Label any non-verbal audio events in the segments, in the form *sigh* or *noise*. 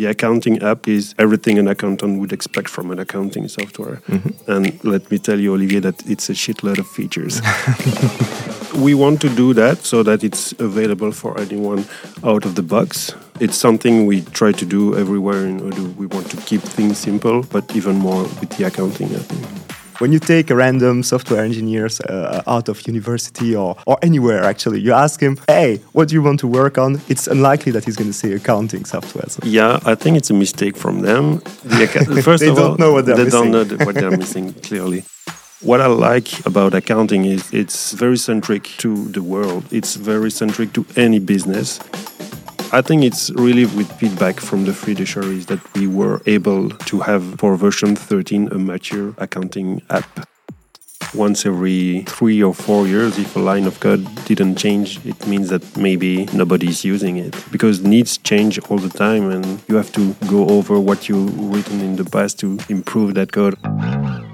The accounting app is everything an accountant would expect from an accounting software. Mm-hmm. And let me tell you, Olivier, that it's a shitload of features. *laughs* we want to do that so that it's available for anyone out of the box. It's something we try to do everywhere in Odoo. We want to keep things simple, but even more with the accounting, I think when you take a random software engineer uh, out of university or, or anywhere actually you ask him hey what do you want to work on it's unlikely that he's going to say accounting software so. yeah i think it's a mistake from them the, *laughs* first they of don't all, know what they're they missing. don't know what they're missing *laughs* clearly what I like about accounting is it's very centric to the world. It's very centric to any business. I think it's really with feedback from the free fiduciaries that we were able to have for version 13 a mature accounting app. Once every three or four years if a line of code didn't change it means that maybe nobody's using it. Because needs change all the time and you have to go over what you've written in the past to improve that code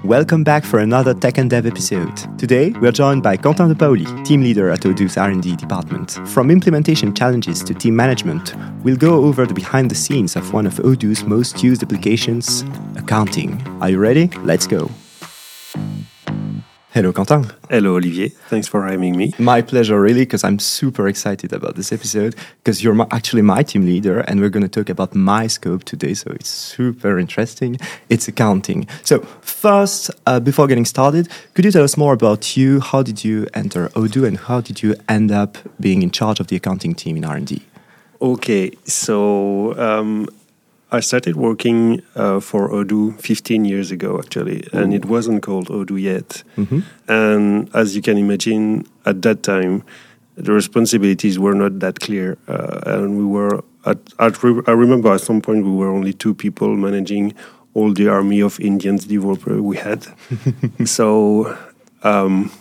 welcome back for another tech and dev episode. Today we're joined by quentin de paoli team leader at odoo's r&d department. From implementation challenges to team management we'll go over the behind the scenes of one of odoo's most used applications accounting. Are you ready? Let's go Hello, Quentin. Hello, Olivier. Thanks for having me. My pleasure, really, because I'm super excited about this episode because you're my, actually my team leader, and we're going to talk about my scope today. So it's super interesting. It's accounting. So first, uh, before getting started, could you tell us more about you? How did you enter Odoo, and how did you end up being in charge of the accounting team in R&D? Okay, so um, I started working uh, for Odoo 15 years ago, actually, Ooh. and it wasn't called Odoo yet. Mm-hmm. And as you can imagine, at that time, the responsibilities were not that clear, uh, and we were. At, at re- I remember at some point we were only two people managing all the army of Indians developer we had. *laughs* so, um,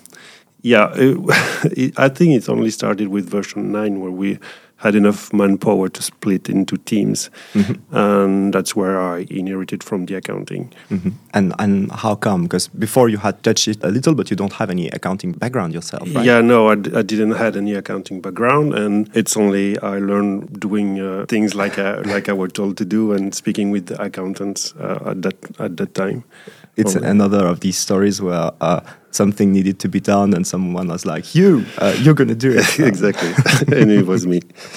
yeah, it, *laughs* it, I think it only started with version nine where we had enough manpower to split into teams, mm-hmm. and that's where I inherited from the accounting. Mm-hmm. And and how come? Because before you had touched it a little, but you don't have any accounting background yourself, right? Yeah, no, I d- I didn't had any accounting background, and it's only I learned doing uh, things like I, like I was told to do and speaking with the accountants uh, at that at that time. It's another of these stories where. Uh, something needed to be done, and someone was like, "You, uh, you're going to do it." *laughs* exactly, and it was me. *laughs*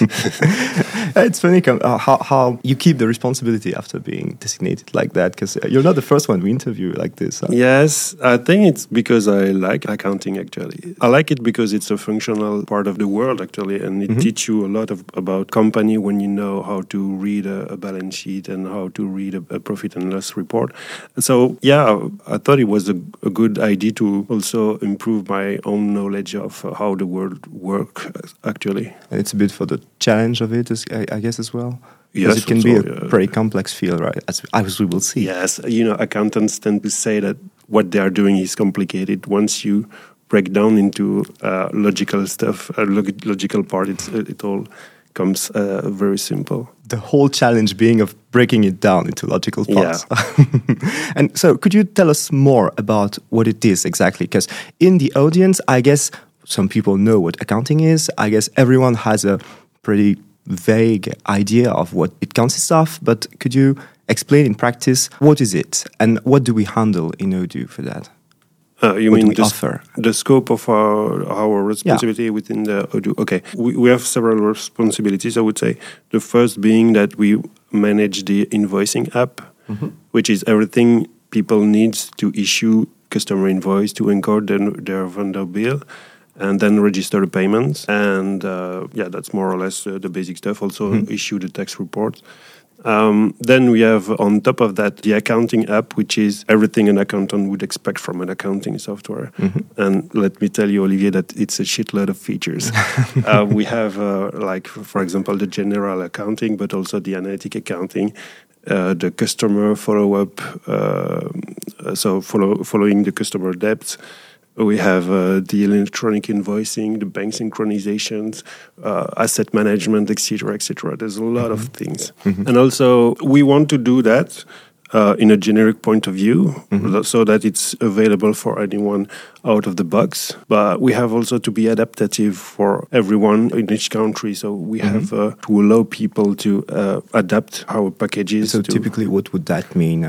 *laughs* it's funny uh, how, how you keep the responsibility after being designated like that, because uh, you're not the first one we interview like this. Huh? Yes, I think it's because I like accounting. Actually, I like it because it's a functional part of the world actually, and it mm -hmm. teaches you a lot of, about company when you know how to read a, a balance sheet and how to read a, a, profit and loss report. So yeah, I thought it was a, a good idea to also improve my own knowledge of uh, how the world works actually. And it's a bit for the challenge of it, I, I guess, as well. Yes, it can be a yeah. very complex field, right? As, as we will see. Yes, you know, accountants tend to say that what they are doing is complicated. Once you break down into uh, logical stuff, uh, log logical part, it's, it all comes uh, very simple. The whole challenge being of breaking it down into logical parts. Yeah. *laughs* and so, could you tell us more about what it is exactly? Because in the audience, I guess some people know what accounting is. I guess everyone has a pretty vague idea of what it consists of. But could you explain in practice what is it and what do we handle in Odoo for that? Uh, you what mean the, offer? the scope of our, our responsibility yeah. within the Odoo? Okay, we, we have several responsibilities, I would say. The first being that we manage the invoicing app, mm-hmm. which is everything people need to issue customer invoice to encode their, their vendor bill and then register the payments. And uh, yeah, that's more or less uh, the basic stuff. Also, mm-hmm. issue the tax report. Um, then we have on top of that the accounting app, which is everything an accountant would expect from an accounting software. Mm-hmm. And let me tell you, Olivier, that it's a shitload of features. *laughs* uh, we have, uh, like, for example, the general accounting, but also the analytic accounting. Uh, the customer follow up, uh, so follow, following the customer debts, we have uh, the electronic invoicing, the bank synchronizations, uh, asset management, etc., etc. There's a lot mm-hmm. of things, mm-hmm. and also we want to do that uh, in a generic point of view mm-hmm. so that it's available for anyone out of the box. But we have also to be adaptive for everyone in each country. So we mm-hmm. have uh, to allow people to uh, adapt our packages. So typically, what would that mean?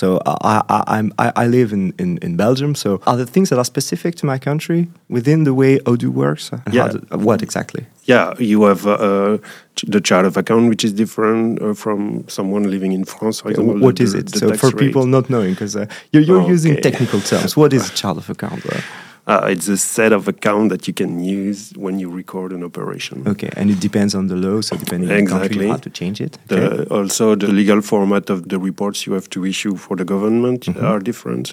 So I, I, I, I live in, in, in, Belgium. So are there things that are specific to my country within the way Odoo works? yeah. Do, what exactly? Yeah, you have uh, the chart of account, which is different uh, from someone living in France, for example. What the, is it? The, the so for rate. people not knowing, because uh, you're, you're okay. using technical terms, what is *laughs* a chart of account? Uh, it's a set of account that you can use when you record an operation. Okay, and it depends on the law, so depending exactly. on the country, you have to change it. Okay. The, also, the legal format of the reports you have to issue for the government mm-hmm. are different.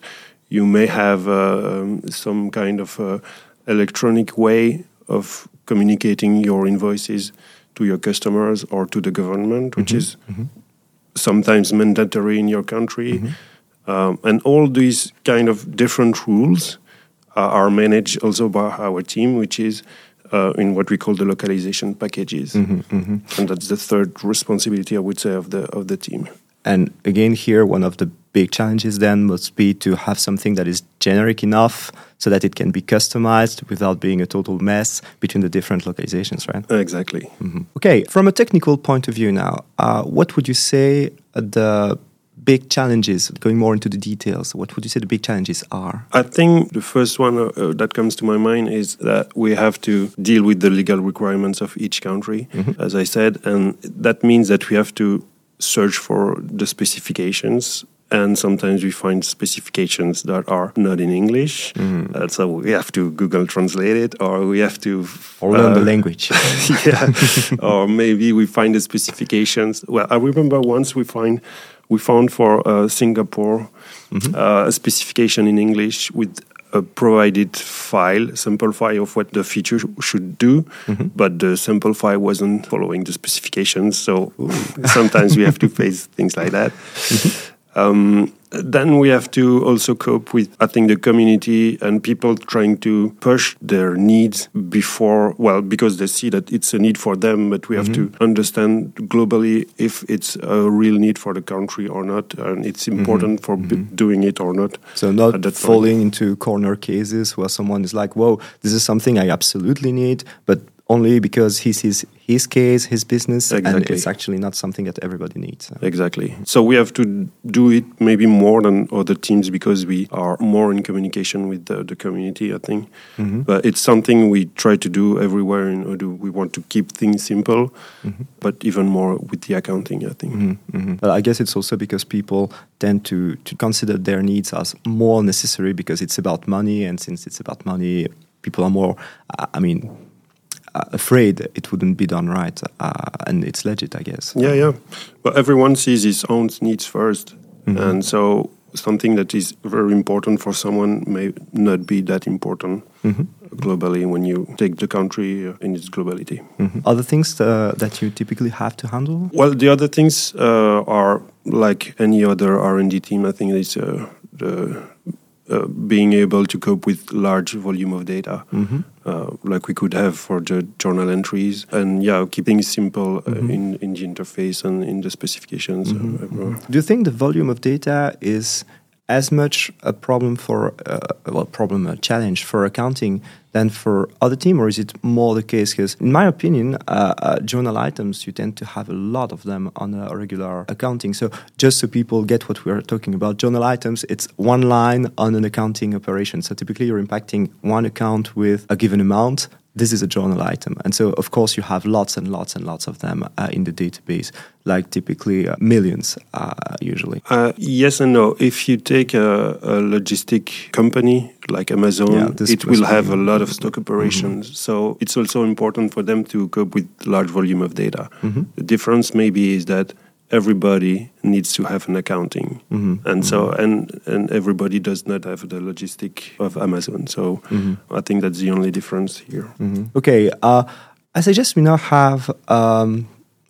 You may have uh, um, some kind of uh, electronic way of communicating your invoices to your customers or to the government, which mm-hmm. is mm-hmm. sometimes mandatory in your country. Mm-hmm. Um, and all these kind of different rules are managed also by our team, which is uh, in what we call the localization packages, mm-hmm, mm-hmm. and that's the third responsibility I would say of the of the team. And again, here one of the big challenges then must be to have something that is generic enough so that it can be customized without being a total mess between the different localizations, right? Exactly. Mm-hmm. Okay, from a technical point of view now, uh, what would you say the big challenges, going more into the details, what would you say the big challenges are? I think the first one uh, that comes to my mind is that we have to deal with the legal requirements of each country, mm-hmm. as I said, and that means that we have to search for the specifications and sometimes we find specifications that are not in English. Mm. Uh, so we have to Google translate it, or we have to or learn uh, the language. *laughs* yeah, *laughs* or maybe we find the specifications. Well, I remember once we find we found for uh, Singapore mm-hmm. uh, a specification in English with a provided file, sample file of what the feature sh- should do, mm-hmm. but the sample file wasn't following the specifications. So *laughs* sometimes we have to face things like that. Mm-hmm. Um, then we have to also cope with, I think, the community and people trying to push their needs before, well, because they see that it's a need for them, but we have mm-hmm. to understand globally if it's a real need for the country or not, and it's mm-hmm. important mm-hmm. for mm-hmm. b- doing it or not. So, not falling point. into corner cases where someone is like, whoa, this is something I absolutely need, but only because he sees his case, his business, exactly. and it's actually not something that everybody needs. Exactly. So we have to do it maybe more than other teams because we are more in communication with the, the community, I think. Mm-hmm. But it's something we try to do everywhere in Odoo. We want to keep things simple, mm-hmm. but even more with the accounting, I think. Mm-hmm. mm-hmm. But I guess it's also because people tend to, to consider their needs as more necessary because it's about money, and since it's about money, people are more, I mean, afraid it wouldn't be done right, uh, and it's legit, I guess. Yeah, yeah. But everyone sees his own needs 1st mm-hmm. and so something that is very important for someone may not be that important mm-hmm. globally when you take the country uh, in its globality. Mm-hmm. Other things uh, that you typically have to handle? Well, the other things uh, are like any other R and D team. I think it's uh, the uh, being able to cope with large volume of data, mm-hmm. Uh, like we could have for the journal entries, and yeah, keeping it simple uh, mm-hmm. in in the interface and in the specifications. Mm-hmm. Do you think the volume of data is as much a problem for uh, well problem a challenge for accounting than for other team or is it more the case? Because in my opinion uh, uh, journal items you tend to have a lot of them on a regular accounting. So just so people get what we're talking about journal items it's one line on an accounting operation. So typically you're impacting one account with a given amount this is a journal item. And so, of course, you have lots and lots and lots of them uh, in the database, like typically uh, millions uh, usually. Uh, yes and no. If you take a, a logistic company like Amazon, yeah, it will have a lot of stock operations. Mm-hmm. So it's also important for them to cope with large volume of data. Mm-hmm. The difference maybe is that everybody needs to have an accounting mm-hmm. and mm-hmm. so and and everybody does not have the logistic of amazon so mm-hmm. i think that's the only difference here mm-hmm. okay uh, i suggest we now have um,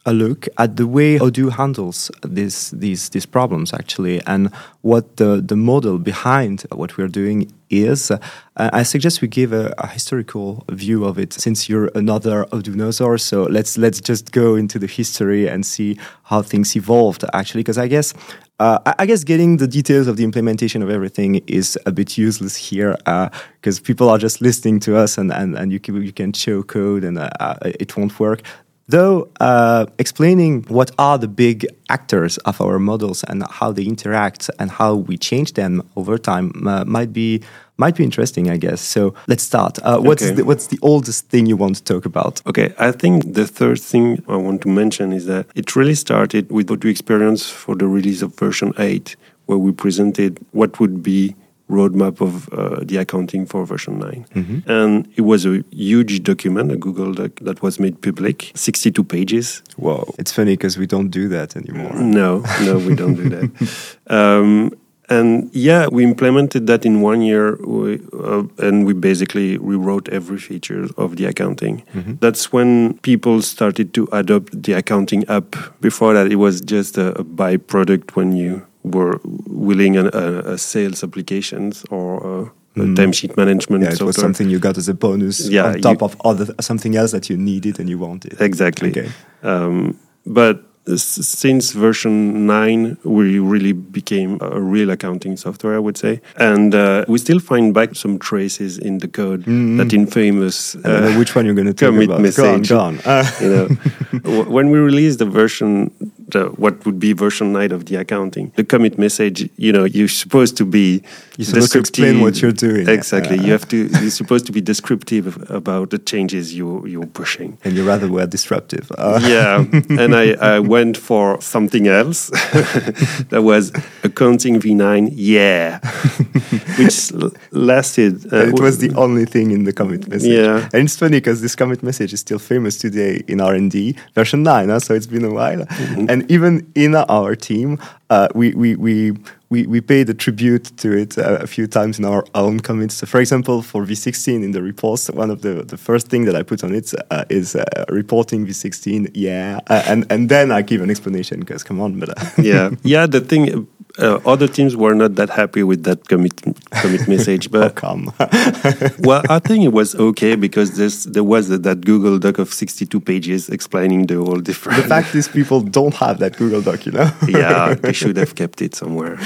a look at the way Odoo handles this, these these problems actually, and what the the model behind what we're doing is. Uh, I suggest we give a, a, historical view of it, since you're another Odoonosaur. So let's let's just go into the history and see how things evolved actually, because I guess uh, I guess getting the details of the implementation of everything is a bit useless here because uh, people are just listening to us and, and, and you, can, you can show code and uh, uh it won't work. Though uh, explaining what are the big actors of our models and how they interact and how we change them over time uh, might be might be interesting, I guess. So let's start. Uh, what's okay. the, what's the oldest thing you want to talk about? Okay, I think the third thing I want to mention is that it really started with what we experienced for the release of version eight, where we presented what would be roadmap of uh, the accounting for version 9. Mm-hmm. And it was a huge document, a Google doc that was made public, 62 pages. Whoa. It's funny because we don't do that anymore. No, no, we don't do that. *laughs* Um, and yeah, we implemented that in one year, we, uh, and we basically rewrote every feature of the accounting. Mm-hmm. That's when people started to adopt the accounting app. Before that, it was just a, a byproduct when you were willing a, a sales applications or a, mm. timesheet management. Yeah, it software. was something you got as a bonus yeah, on top you, of other something else that you needed and you wanted. Exactly. Okay. Um, but since version 9 we really became a real accounting software i would say and uh, we still find back some traces in the code mm-hmm. that infamous uh, which one you're going to commit about message go on, go on. you know *laughs* when we released the version the, what would be version 9 of the accounting. The commit message you know you're supposed to be you're supposed to explain what you're doing. Exactly. You have to you're supposed to be descriptive about the changes you you're pushing. And you rather were disruptive. Uh. yeah. And I, I went for something else. *laughs* That was accounting v9 yeah which *laughs* lasted uh, it was the only thing in the commit message yeah and it's funny because this commit message is still famous today in r&d version 9 huh? so it's been a while mm-hmm. and even in our team uh, we, we, we we, we paid a tribute to it uh, a few times in our own commits. So for example, for V16 in the reports, one of the, the first thing that I put on it uh, is uh, reporting V16. Yeah, uh, and and then I give an explanation because come on, but uh, yeah, *laughs* yeah. The thing uh, other teams were not that happy with that commit commit *laughs* message. But come? *laughs* well, I think it was okay because there's, there was a, that Google Doc of 62 pages explaining the whole different. The fact is, people don't have that Google Doc, you know. *laughs* yeah, they should have kept it somewhere.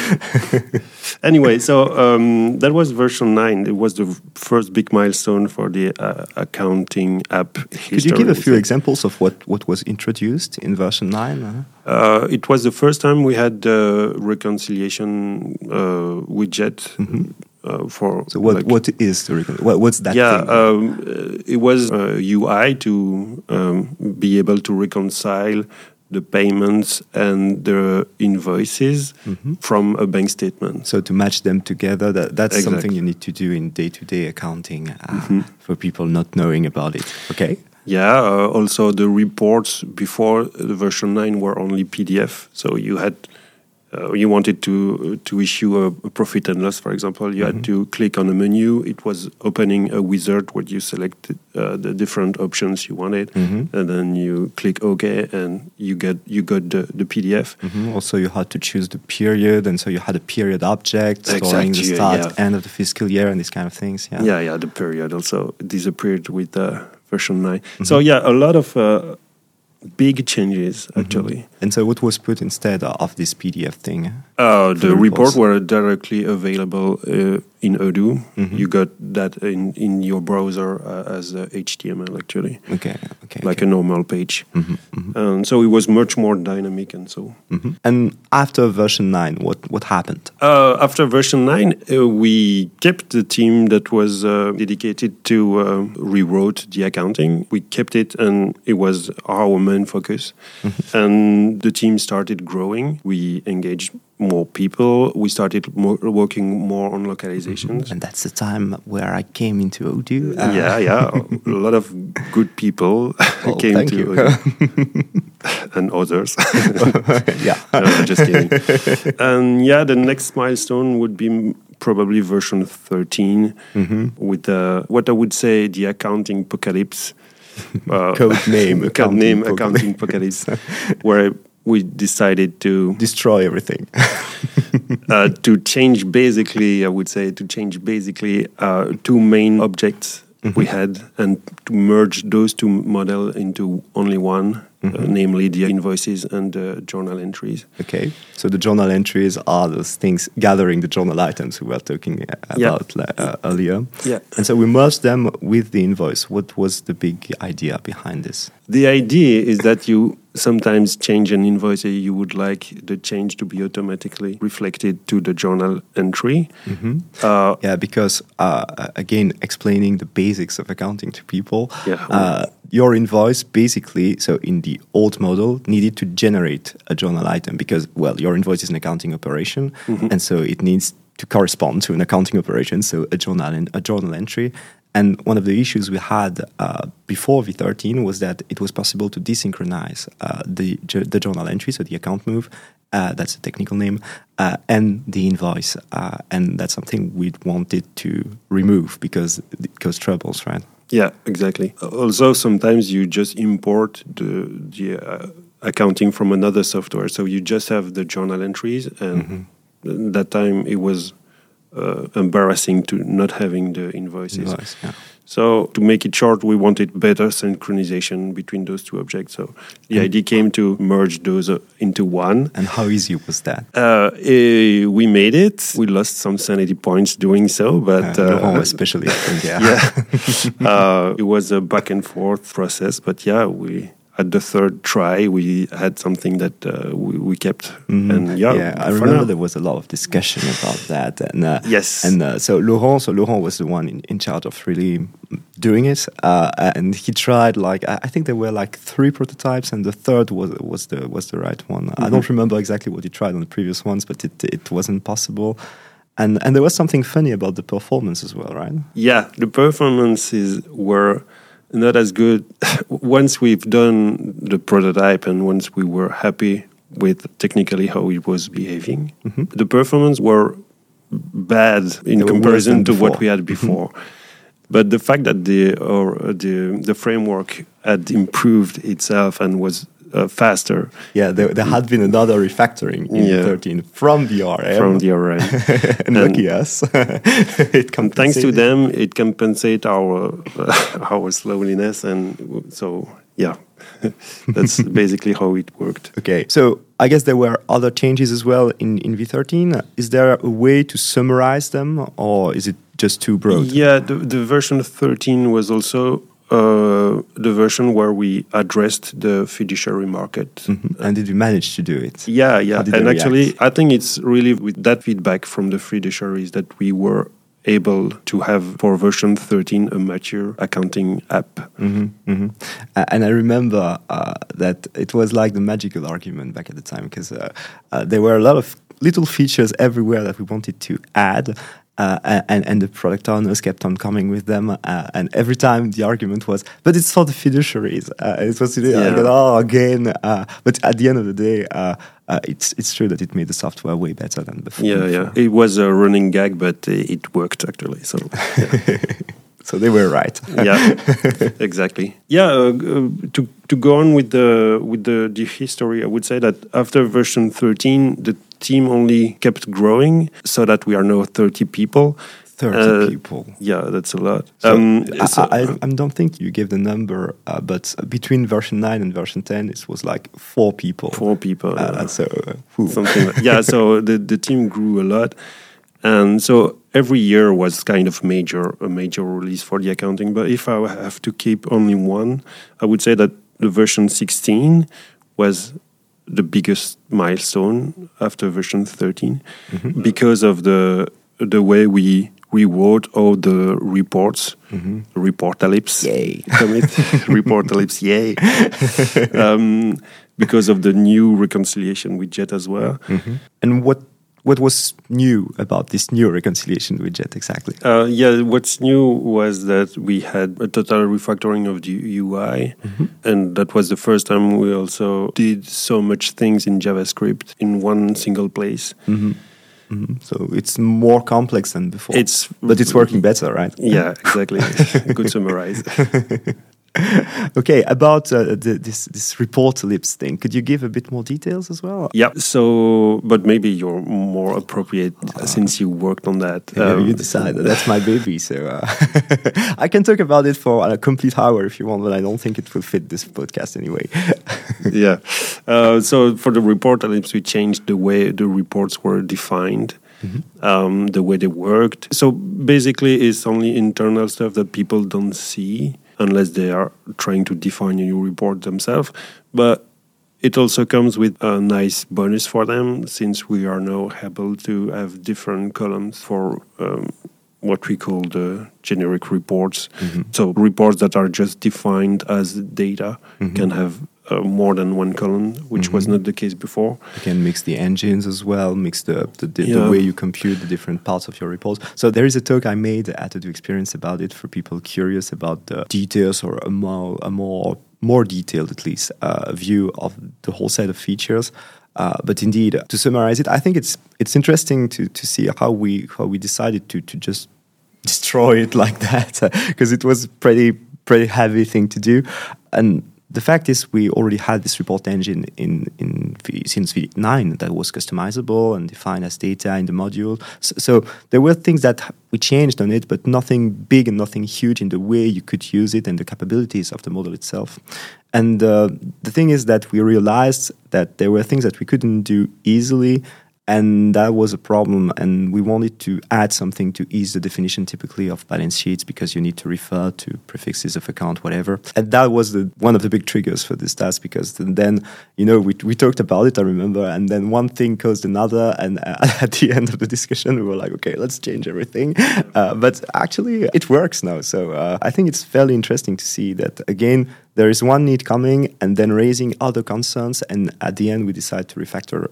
anyway, so um, that was version nine. It was the first big milestone for the uh, accounting app. History. Could you give a few examples of what what was introduced in version nine? Uh-huh. Uh, it was the first time we had the reconciliation uh, widget. Mm -hmm. Uh, for so what like, what is the what, what's that yeah um, it was a UI to um, be able to reconcile the payments and the invoices mm -hmm. from a bank statement so to match them together that, that's exactly. something you need to do in day-to-day -day accounting uh, mm -hmm. for people not knowing about it okay yeah, uh, also the reports before the version 9 were only PDF. So you had uh, you wanted to to issue a, a, profit and loss, for example, you mm -hmm. had mm-hmm. to click on a menu. It was opening a wizard where you selected uh, the different options you wanted, mm -hmm. and then you click OK, and you get you got the, the PDF. Mm -hmm. Also, you had to choose the period, and so you had a period object storing the start, yeah. end of the fiscal year, and these kind of things. Yeah, yeah, yeah. The period also disappeared with the version 9. Mm-hmm. So, yeah, a lot of uh, big changes mm-hmm. actually. Mm-hmm. And so, what was put instead of this PDF thing? Uh, the, the report were directly available uh, in Odoo. Mm-hmm. You got that in, in your browser uh, as HTML actually. Okay, okay. Like okay. a normal page. Mm-hmm, mm-hmm. And so it was much more dynamic and so. Mm-hmm. And after version 9, what, what happened? Uh, after version 9, uh, we kept the team that was uh, dedicated to uh, rewrote the accounting. We kept it and it was our main focus. Mm-hmm. And the team started growing. We engaged more people. We started more, working more on localizations. And that's the time where I came into Odoo. Uh. Yeah, yeah. a lot of good people *laughs* well, *laughs* came to Odoo. *laughs* and others. yeah. No, just kidding. and yeah, the next milestone would be probably version 13 mm-hmm. with uh, what I would say the accounting apocalypse. Uh, code name, code name, accounting apocalypse, where we decided to destroy everything. *laughs* uh, to change basically, I would say, to change basically uh, two main objects mm -hmm. we had and to merge those two models into only one mm-hmm. uh, namely the invoices and the journal entries. Okay, so the journal entries are those things gathering the journal items we were talking about yeah. uh, earlier. Yeah. And so we merged them with the invoice. What was the big idea behind this? The idea is that you sometimes change an invoice you would like the change to be automatically reflected to the journal entry mm-hmm. uh, yeah because uh, again explaining the basics of accounting to people yeah. Your invoice basically so in the old model needed to generate a journal item because well your invoice is an accounting operation mm-hmm. and so it needs to correspond to an accounting operation so a journal a journal entry and one of the issues we had uh, before V13 was that it was possible to desynchronize uh, the, the journal entry, so the account move, uh, that's a technical name, uh, and the invoice. Uh, and that's something we wanted to remove because it caused troubles, right? Yeah, exactly. Also, sometimes you just import the, the uh, accounting from another software. So you just have the journal entries, and mm-hmm. that time it was uh, embarrassing to not having the invoices. Invoice, yeah. So to make it short, we wanted better synchronization between those two objects. So the and idea came to merge those uh, into one. And how easy was that? Uh, eh, we made it. We lost some sanity points doing so, but uh, especially, yeah, *laughs* yeah. Uh, it was a back and forth process. But yeah, we at the third try, we had something that uh, we, we, kept. Mm-hmm. And yeah, yeah I remember now. there was a lot of discussion about that. And uh, yes, and uh, so Laurent, so Laurent was the one in, in charge of really doing it, uh, and he tried like I think there were like three prototypes, and the third was was the was the right one. Mm-hmm. I don't remember exactly what he tried on the previous ones, but it it wasn't possible. And and there was something funny about the performance as well, right? Yeah, the performances were not as good. *laughs* once we've done the prototype and once we were happy with technically how it was behaving, mm-hmm. the performance were bad in they comparison to what we had mm-hmm. before. Mm-hmm. But the fact that the or the the framework had improved itself and was uh, faster. Yeah, there, there, had been another refactoring in yeah. 13 from the ORM. From the ORM. *laughs* and, and lucky us. *laughs* it thanks to them, it compensates our, uh, *laughs* our slowness. And so, yeah, that's basically how it worked. Okay, so I guess there were other changes as well in, in V13. Is there a way to summarize them, or is it just too broad? Yeah, the, the version 13 was also uh, the version where we addressed the fiduciary market. Mm-hmm. And did you manage to do it? Yeah, yeah. And actually? I think it's really with that feedback from the fiduciaries that we were able to have for version 13 a mature accounting app. Mm-hmm, mm-hmm. Uh, and I remember uh, that it was like the magical argument back at the time because uh, uh, there were a lot of little features everywhere that we wanted to add uh, and and the product owners kept on coming with them, uh, and every time the argument was, "But it's for the fiduciaries." Uh, it was yeah. oh again. Uh, but at the end of the day, uh, uh, it's it's true that it made the software way better than before. Yeah, yeah. It was a running gag, but it worked actually. So. Yeah. *laughs* so they were right. yeah, exactly. *laughs* Yeah, to to go on with the with the, the history, I would say that after version 13, the team only kept growing so that we are now 30 people. 30 uh, people. Yeah, that's a lot. So um, I, so I, I, don't think you gave the number, uh, but between version 9 and version 10, it was like four people. Four people. Uh, so, something like, yeah, so *laughs* the, the team grew a lot. And so every year was kind of major a major release for the accounting. But if I have to keep only one, I would say that the version 16 was the biggest milestone after version 13 mm-hmm. because of the the way we reward all the reports, mm-hmm. reportalypse, yay, *laughs* commit *laughs* reportalypse, yay, *laughs* um, because of the new reconciliation widget as well. Mm-hmm. And what what was new about this new reconciliation widget exactly? Uh, yeah, what's new was that we had a total refactoring of the UI, mm-hmm. and that was the first time we also did so much things in JavaScript in one single place. Mm-hmm. Mm-hmm. So it's more complex than before. It's but it's working better, right? Yeah, exactly. *laughs* Good summarize. *laughs* *laughs* okay, about uh, the, this this reportalypse thing, could you give a bit more details as well? Yeah. So, but maybe you're more appropriate uh, since you worked on that. Um, you decide. That's my baby, so uh, *laughs* I can talk about it for a complete hour if you want, but I don't think it will fit this podcast anyway. *laughs* yeah. Uh, so for the reportalypse, we changed the way the reports were defined. Mm-hmm. Um, the way they worked. So basically, it's only internal stuff that people don't see unless they are trying to define a new report themselves. But it also comes with a nice bonus for them since we are now able to have different columns for um, what we call the generic reports. Mm-hmm. So reports that are just defined as data mm-hmm. can have uh, more than one column, which mm-hmm. was not the case before. You can mix the engines as well, mix the the, the, yeah. the, way you compute the different parts of your reports. So there is a talk I made at the Experience about it for people curious about the details or a more, a more more detailed, at least, uh, view of the whole set of features. Uh, but indeed, to summarize it, I think it's it's interesting to, to see how we how we decided to to just destroy it *laughs* like that because it was pretty pretty heavy thing to do, and the fact is we already had this report engine in, in since V9 that was customizable and defined as data in the module. So, so, there were things that we changed on it, but nothing big and nothing huge in the way you could use it and the capabilities of the model itself. And uh, the thing is that we realized that there were things that we couldn't do easily and that was a problem and we wanted to add something to ease the definition typically of balance sheets because you need to refer to prefixes of account whatever. And that was the one of the big triggers for this task because then you know we, we talked about it i remember and then one thing caused another and *laughs* at the end of the discussion we were like okay let's change everything. *laughs* Uh, but actually it works now. So uh, i think it's fairly interesting to see that again there is one need coming and then raising other concerns and at the end we decide to refactor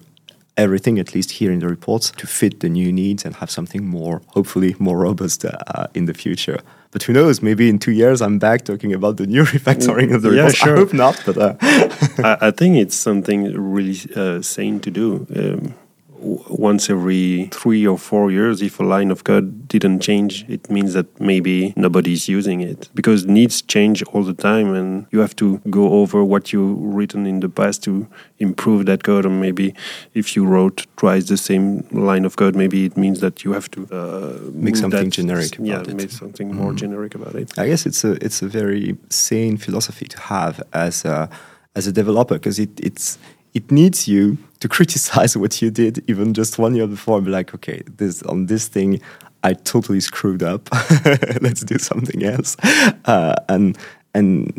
everything, at least here in the reports, to fit the new needs and have something more, hopefully, more *laughs* robust uh, in the future. But who knows? Maybe in two years, I'm back talking about the new *laughs* refactoring of the yeah, reports. Sure. I hope not, but uh. *laughs* I, I, think it's something really uh, sane to do. Um, once every three or four years, if a line of code didn't change, it means that maybe nobody's using it because needs change all the time, and you have to go over what you written in the past to improve that code. Or maybe if you wrote twice the same line of code, maybe it means that you have to uh, make something that, generic. yeah, it. make something more mm. generic about it. I guess it's a it's a very sane philosophy to have as a as a developer because it it's it needs you to criticize what you did even just one year before and be like, okay, this on this thing, I totally screwed up. *laughs* Let's do something else. Uh, and and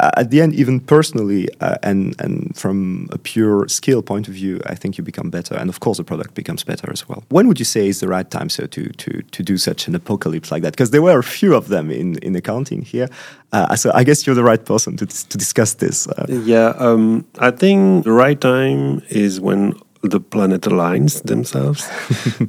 at the end, even personally uh, and and from a pure skill point of view, I think you become better, and of course, the product becomes better as well. When would you say is the right time, so to to to do such an apocalypse like that? Because there were a few of them in in accounting here. Uh, so I guess you're the right person to to discuss this. Uh. Yeah, um, I think the right time is when the planet aligns themselves.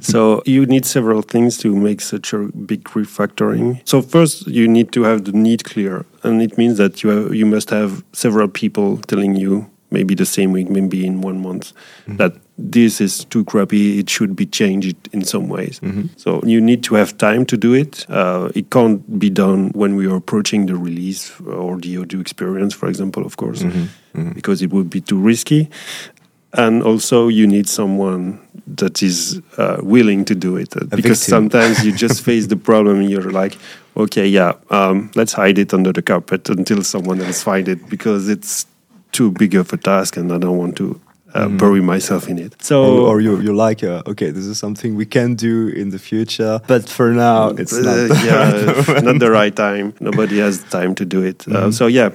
*laughs* so you need several things to make such a big refactoring. So first you need to have the need clear, and it means that you have, you must have several people telling you maybe the same week, maybe in one month, mm-hmm. that this is too crappy. It should be changed in some ways. Mm-hmm. So you need to have time to do it. Uh, it can't be done when we are approaching the release or the Odoo experience, for example, of course, mm-hmm. mm-hmm. because it would be too risky and also you need someone that is uh, willing to do it uh, because sometimes you just *laughs* face the problem and you're like okay yeah um, let's hide it under the carpet until someone else find it because it's too big of a task and i don't want to uh, mm. bury myself in it. So, or, or you you like, uh, okay, this is something we can do in the future, but for now it's uh, not. *laughs* yeah, right *laughs* not the right time. Nobody has time to do it. Mm. so yeah,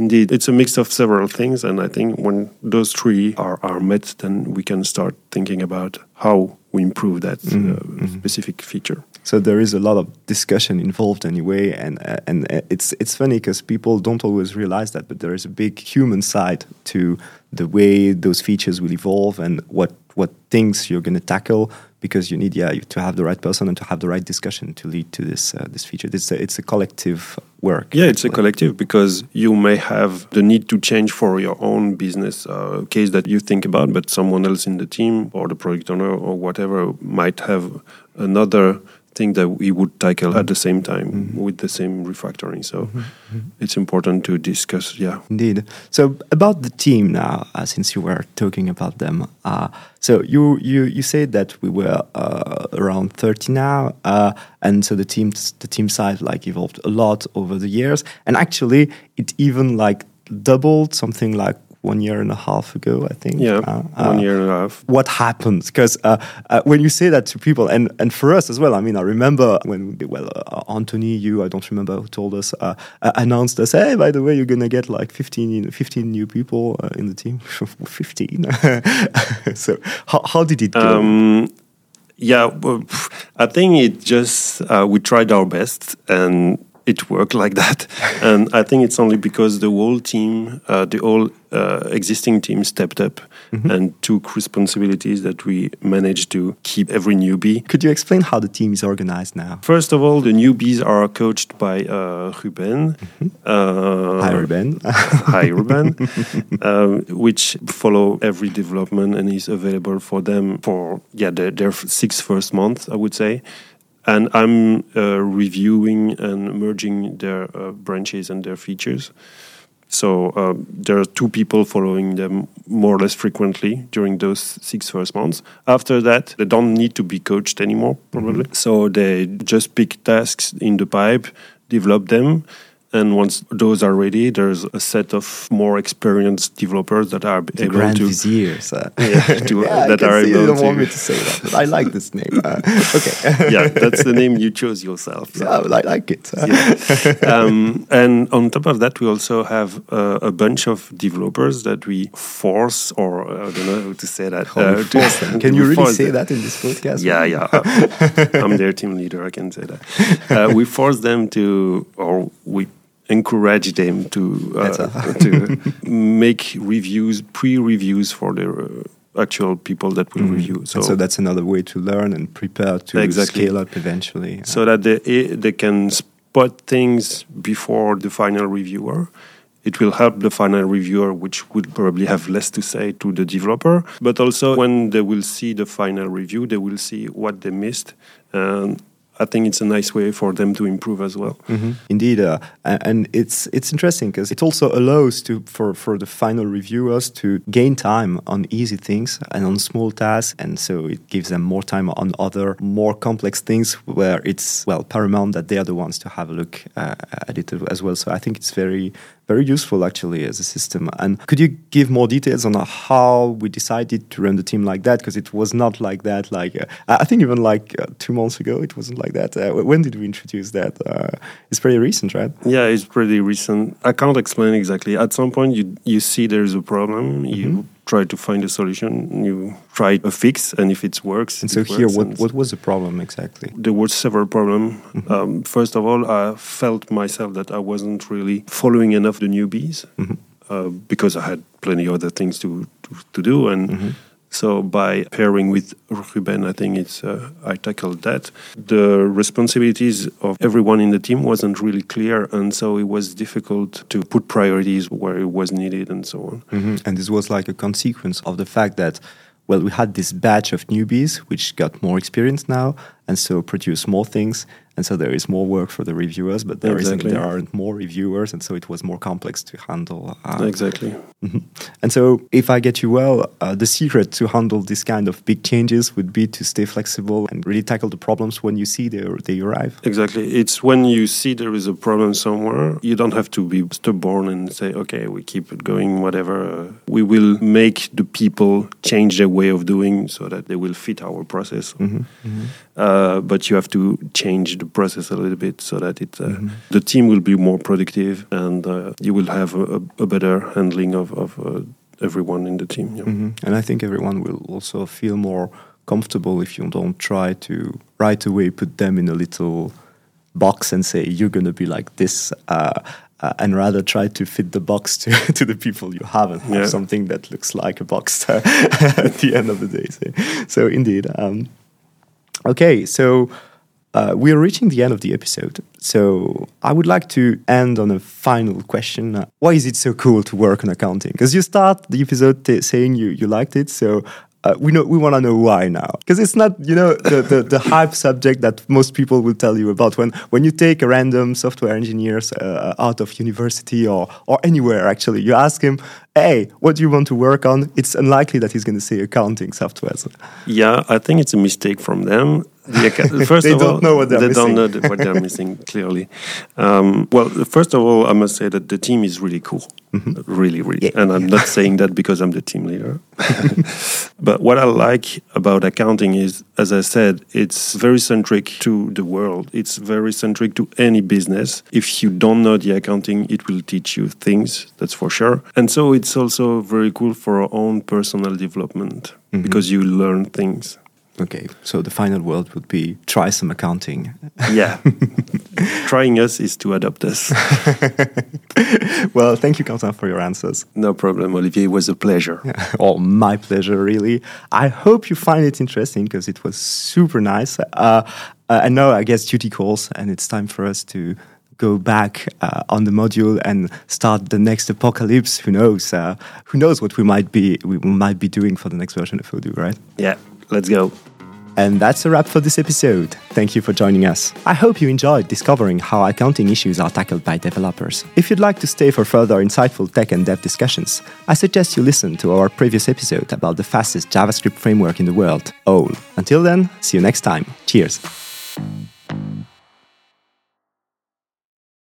Indeed, it's a mix of several things, and I think when those three are, are met, then we can start thinking about how we improve that mm-hmm. uh, mm-hmm. specific feature. So there is a lot of discussion involved anyway, and uh, and it's it's funny because people don't always realize that, but there is a big human side to the way those features will evolve and what what things you're going to tackle because you need yeah to have the right person and to have the right discussion to lead to this uh, this feature. It's a, it's a collective work. Yeah, it's a collective because you may have the need to change for your own business uh, case that you think about, but someone else in the team or the product owner or whatever might have another thing that we would tackle at the same time mm-hmm. with the same refactoring. So mm-hmm. mm-hmm. it's important to discuss. Yeah, indeed. So about the team now, uh, since you were talking about them, uh, so you you you said that we were uh, around thirty now, uh, and so the team the team size like evolved a lot over the years, and actually it even like doubled something like one year and a half ago, I think. Yeah, uh, one uh, year and a half. What happened? Because uh, uh, when you say that to people, and, and for us as well, I mean, I remember when, well, uh, Anthony, you, I don't remember who told us, uh, announced us, hey, by the way, you're going to get like 15, 15 new people in the team. *laughs* 15. *laughs* so how, how did it go? Um, yeah, well, I think it just, we tried our best and it worked like that. *laughs* and I think it's only because the whole team, uh, the whole uh, existing team stepped up mm-hmm. and took responsibilities that we managed to keep every newbie. Could you explain how the team is organized now? First of all, the newbies are coached by uh, Ruben. Mm-hmm. Uh, hi, Ruben. *laughs* hi, Ruben. Um, *laughs* which follow every development and is available for them for yeah their, their six first months, I would say and I'm uh, reviewing and merging their uh, branches and their features. So uh, there are two people following them more or less frequently during those six first months. After that, they don't need to be coached anymore, probably. Mm-hmm. So they just pick tasks in the pipe, develop them, and once those are ready, there's a set of more experienced developers that are the able Grand to Viziers, uh. *laughs* yeah, to, *laughs* yeah, that are able you don't to. want me to say that, but I like this name. Uh, *laughs* okay. yeah, that's the name you chose yourself. So. Yeah, I like it. yeah. um, and on top of that, we also have uh, a bunch of developers that we force, or uh, I don't know how to say that. Uh, to, can you really say them. that in this podcast? Yeah, yeah. I'm their team leader. I can say that. Uh, we force them to, or we encourage them to uh, to *laughs* make reviews, pre-reviews for their uh, actual people that will mm. review. So, so that's another way to learn and prepare to exactly. scale up eventually. So that they they can spot things before the final reviewer. It will help the final reviewer, which would probably have less to say to the developer. But also, when they will see the final review, they will see what they missed and I think it's a nice way for them to improve as well. Mm-hmm. Indeed, uh, and it's it's interesting because it also allows to for for the final reviewers to gain time on easy things and on small tasks, and so it gives them more time on other more complex things where it's well paramount that they are the ones to have a look uh, at it as well. So I think it's very very useful actually as a system. And could you give more details on how we decided to run the team like that? Because it was not like that. Like uh, I think even like uh, two months ago, it wasn't like that. Uh, when did we introduce that? Uh, it's pretty recent, right? Yeah, it's pretty recent. I can't explain exactly. At some point, you you see there's a problem. Mm -hmm. You mm-hmm try to find a solution. You try a fix, and if it works. And so here, what, what was the problem exactly? There were several problems. Mm-hmm. Um, first of all, I felt myself that I wasn't really following enough the newbies mm-hmm. uh, because I had plenty of other things to to, to do, and mm-hmm. So by pairing with Ruben, I think it's uh, I tackled that. The responsibilities of everyone in the team wasn't really clear, and so it was difficult to put priorities where it was needed and so on. Mm-hmm. And this was like a consequence of the fact that well, we had this batch of newbies which got more experience now, and so produce more things and so there is more work for the reviewers but there exactly. there aren't more reviewers and so it was more complex to handle uh, exactly mm-hmm. and so if i get you well uh, the secret to handle this kind of big changes would be to stay flexible and really tackle the problems when you see they, they arrive exactly it's when you see there is a problem somewhere you don't have to be stubborn and say okay we keep it going whatever we will make the people change their way of doing so that they will fit our process mm-hmm. Mm-hmm. Uh, but you have to change the process a little bit so that it uh, mm-hmm. the team will be more productive and uh, you will have a, a, better handling of, of uh, everyone in the team. Yeah. Mm-hmm. And I think everyone will also feel more comfortable if you don't try to right away put them in a little box and say you're going to be like this. Uh, uh, and rather try to fit the box *laughs* to, to the people you have and have yeah. something that looks like a box *laughs* at the end of the day. So, so indeed, um, Okay, so uh, we are reaching the end of the episode. So I would like to end on a final question. Why is it so cool to work on accounting? Because you start the episode saying you, you liked it. So uh, we know we want to know why now. Because it's not you know the, the, the *laughs* hype subject that most people will tell you about when when you take a random software engineers uh, out of university or or anywhere actually. You ask him hey what do you want to work on? It's unlikely that he's going to say accounting software. Yeah i think it's a mistake from them *laughs* first they of don't all, know what they're they missing. don't know what they're missing *laughs* clearly. Um, well, first of all, I must say that the team is really cool, mm-hmm. really, really. Yeah. And I'm not saying that because I'm the team leader. *laughs* but what I like about accounting is, as I said, it's very centric to the world. It's very centric to any business. If you don't know the accounting, it will teach you things. That's for sure. And so it's also very cool for our own personal development mm-hmm. because you learn things. Okay, so the final word would be try some accounting. Yeah. *laughs* Trying us is to adopt us. *laughs* well, thank you, Quentin, for your answers. No problem, Olivier. It was a pleasure. *laughs* oh, my pleasure, really. I hope you find it interesting because it was super nice. Uh, uh, and now I guess duty calls, and it's time for us to go back uh, on the module and start the next apocalypse. Who knows? Uh, who knows what we might be we might be doing for the next version of Odoo, right? Yeah, let's go. And that's a wrap for this episode. Thank you for joining us. I hope you enjoyed discovering how accounting issues are tackled by developers. If you'd like to stay for further insightful tech and dev discussions, I suggest you listen to our previous episode about the fastest JavaScript framework in the world, OWL. Until then, see you next time. Cheers.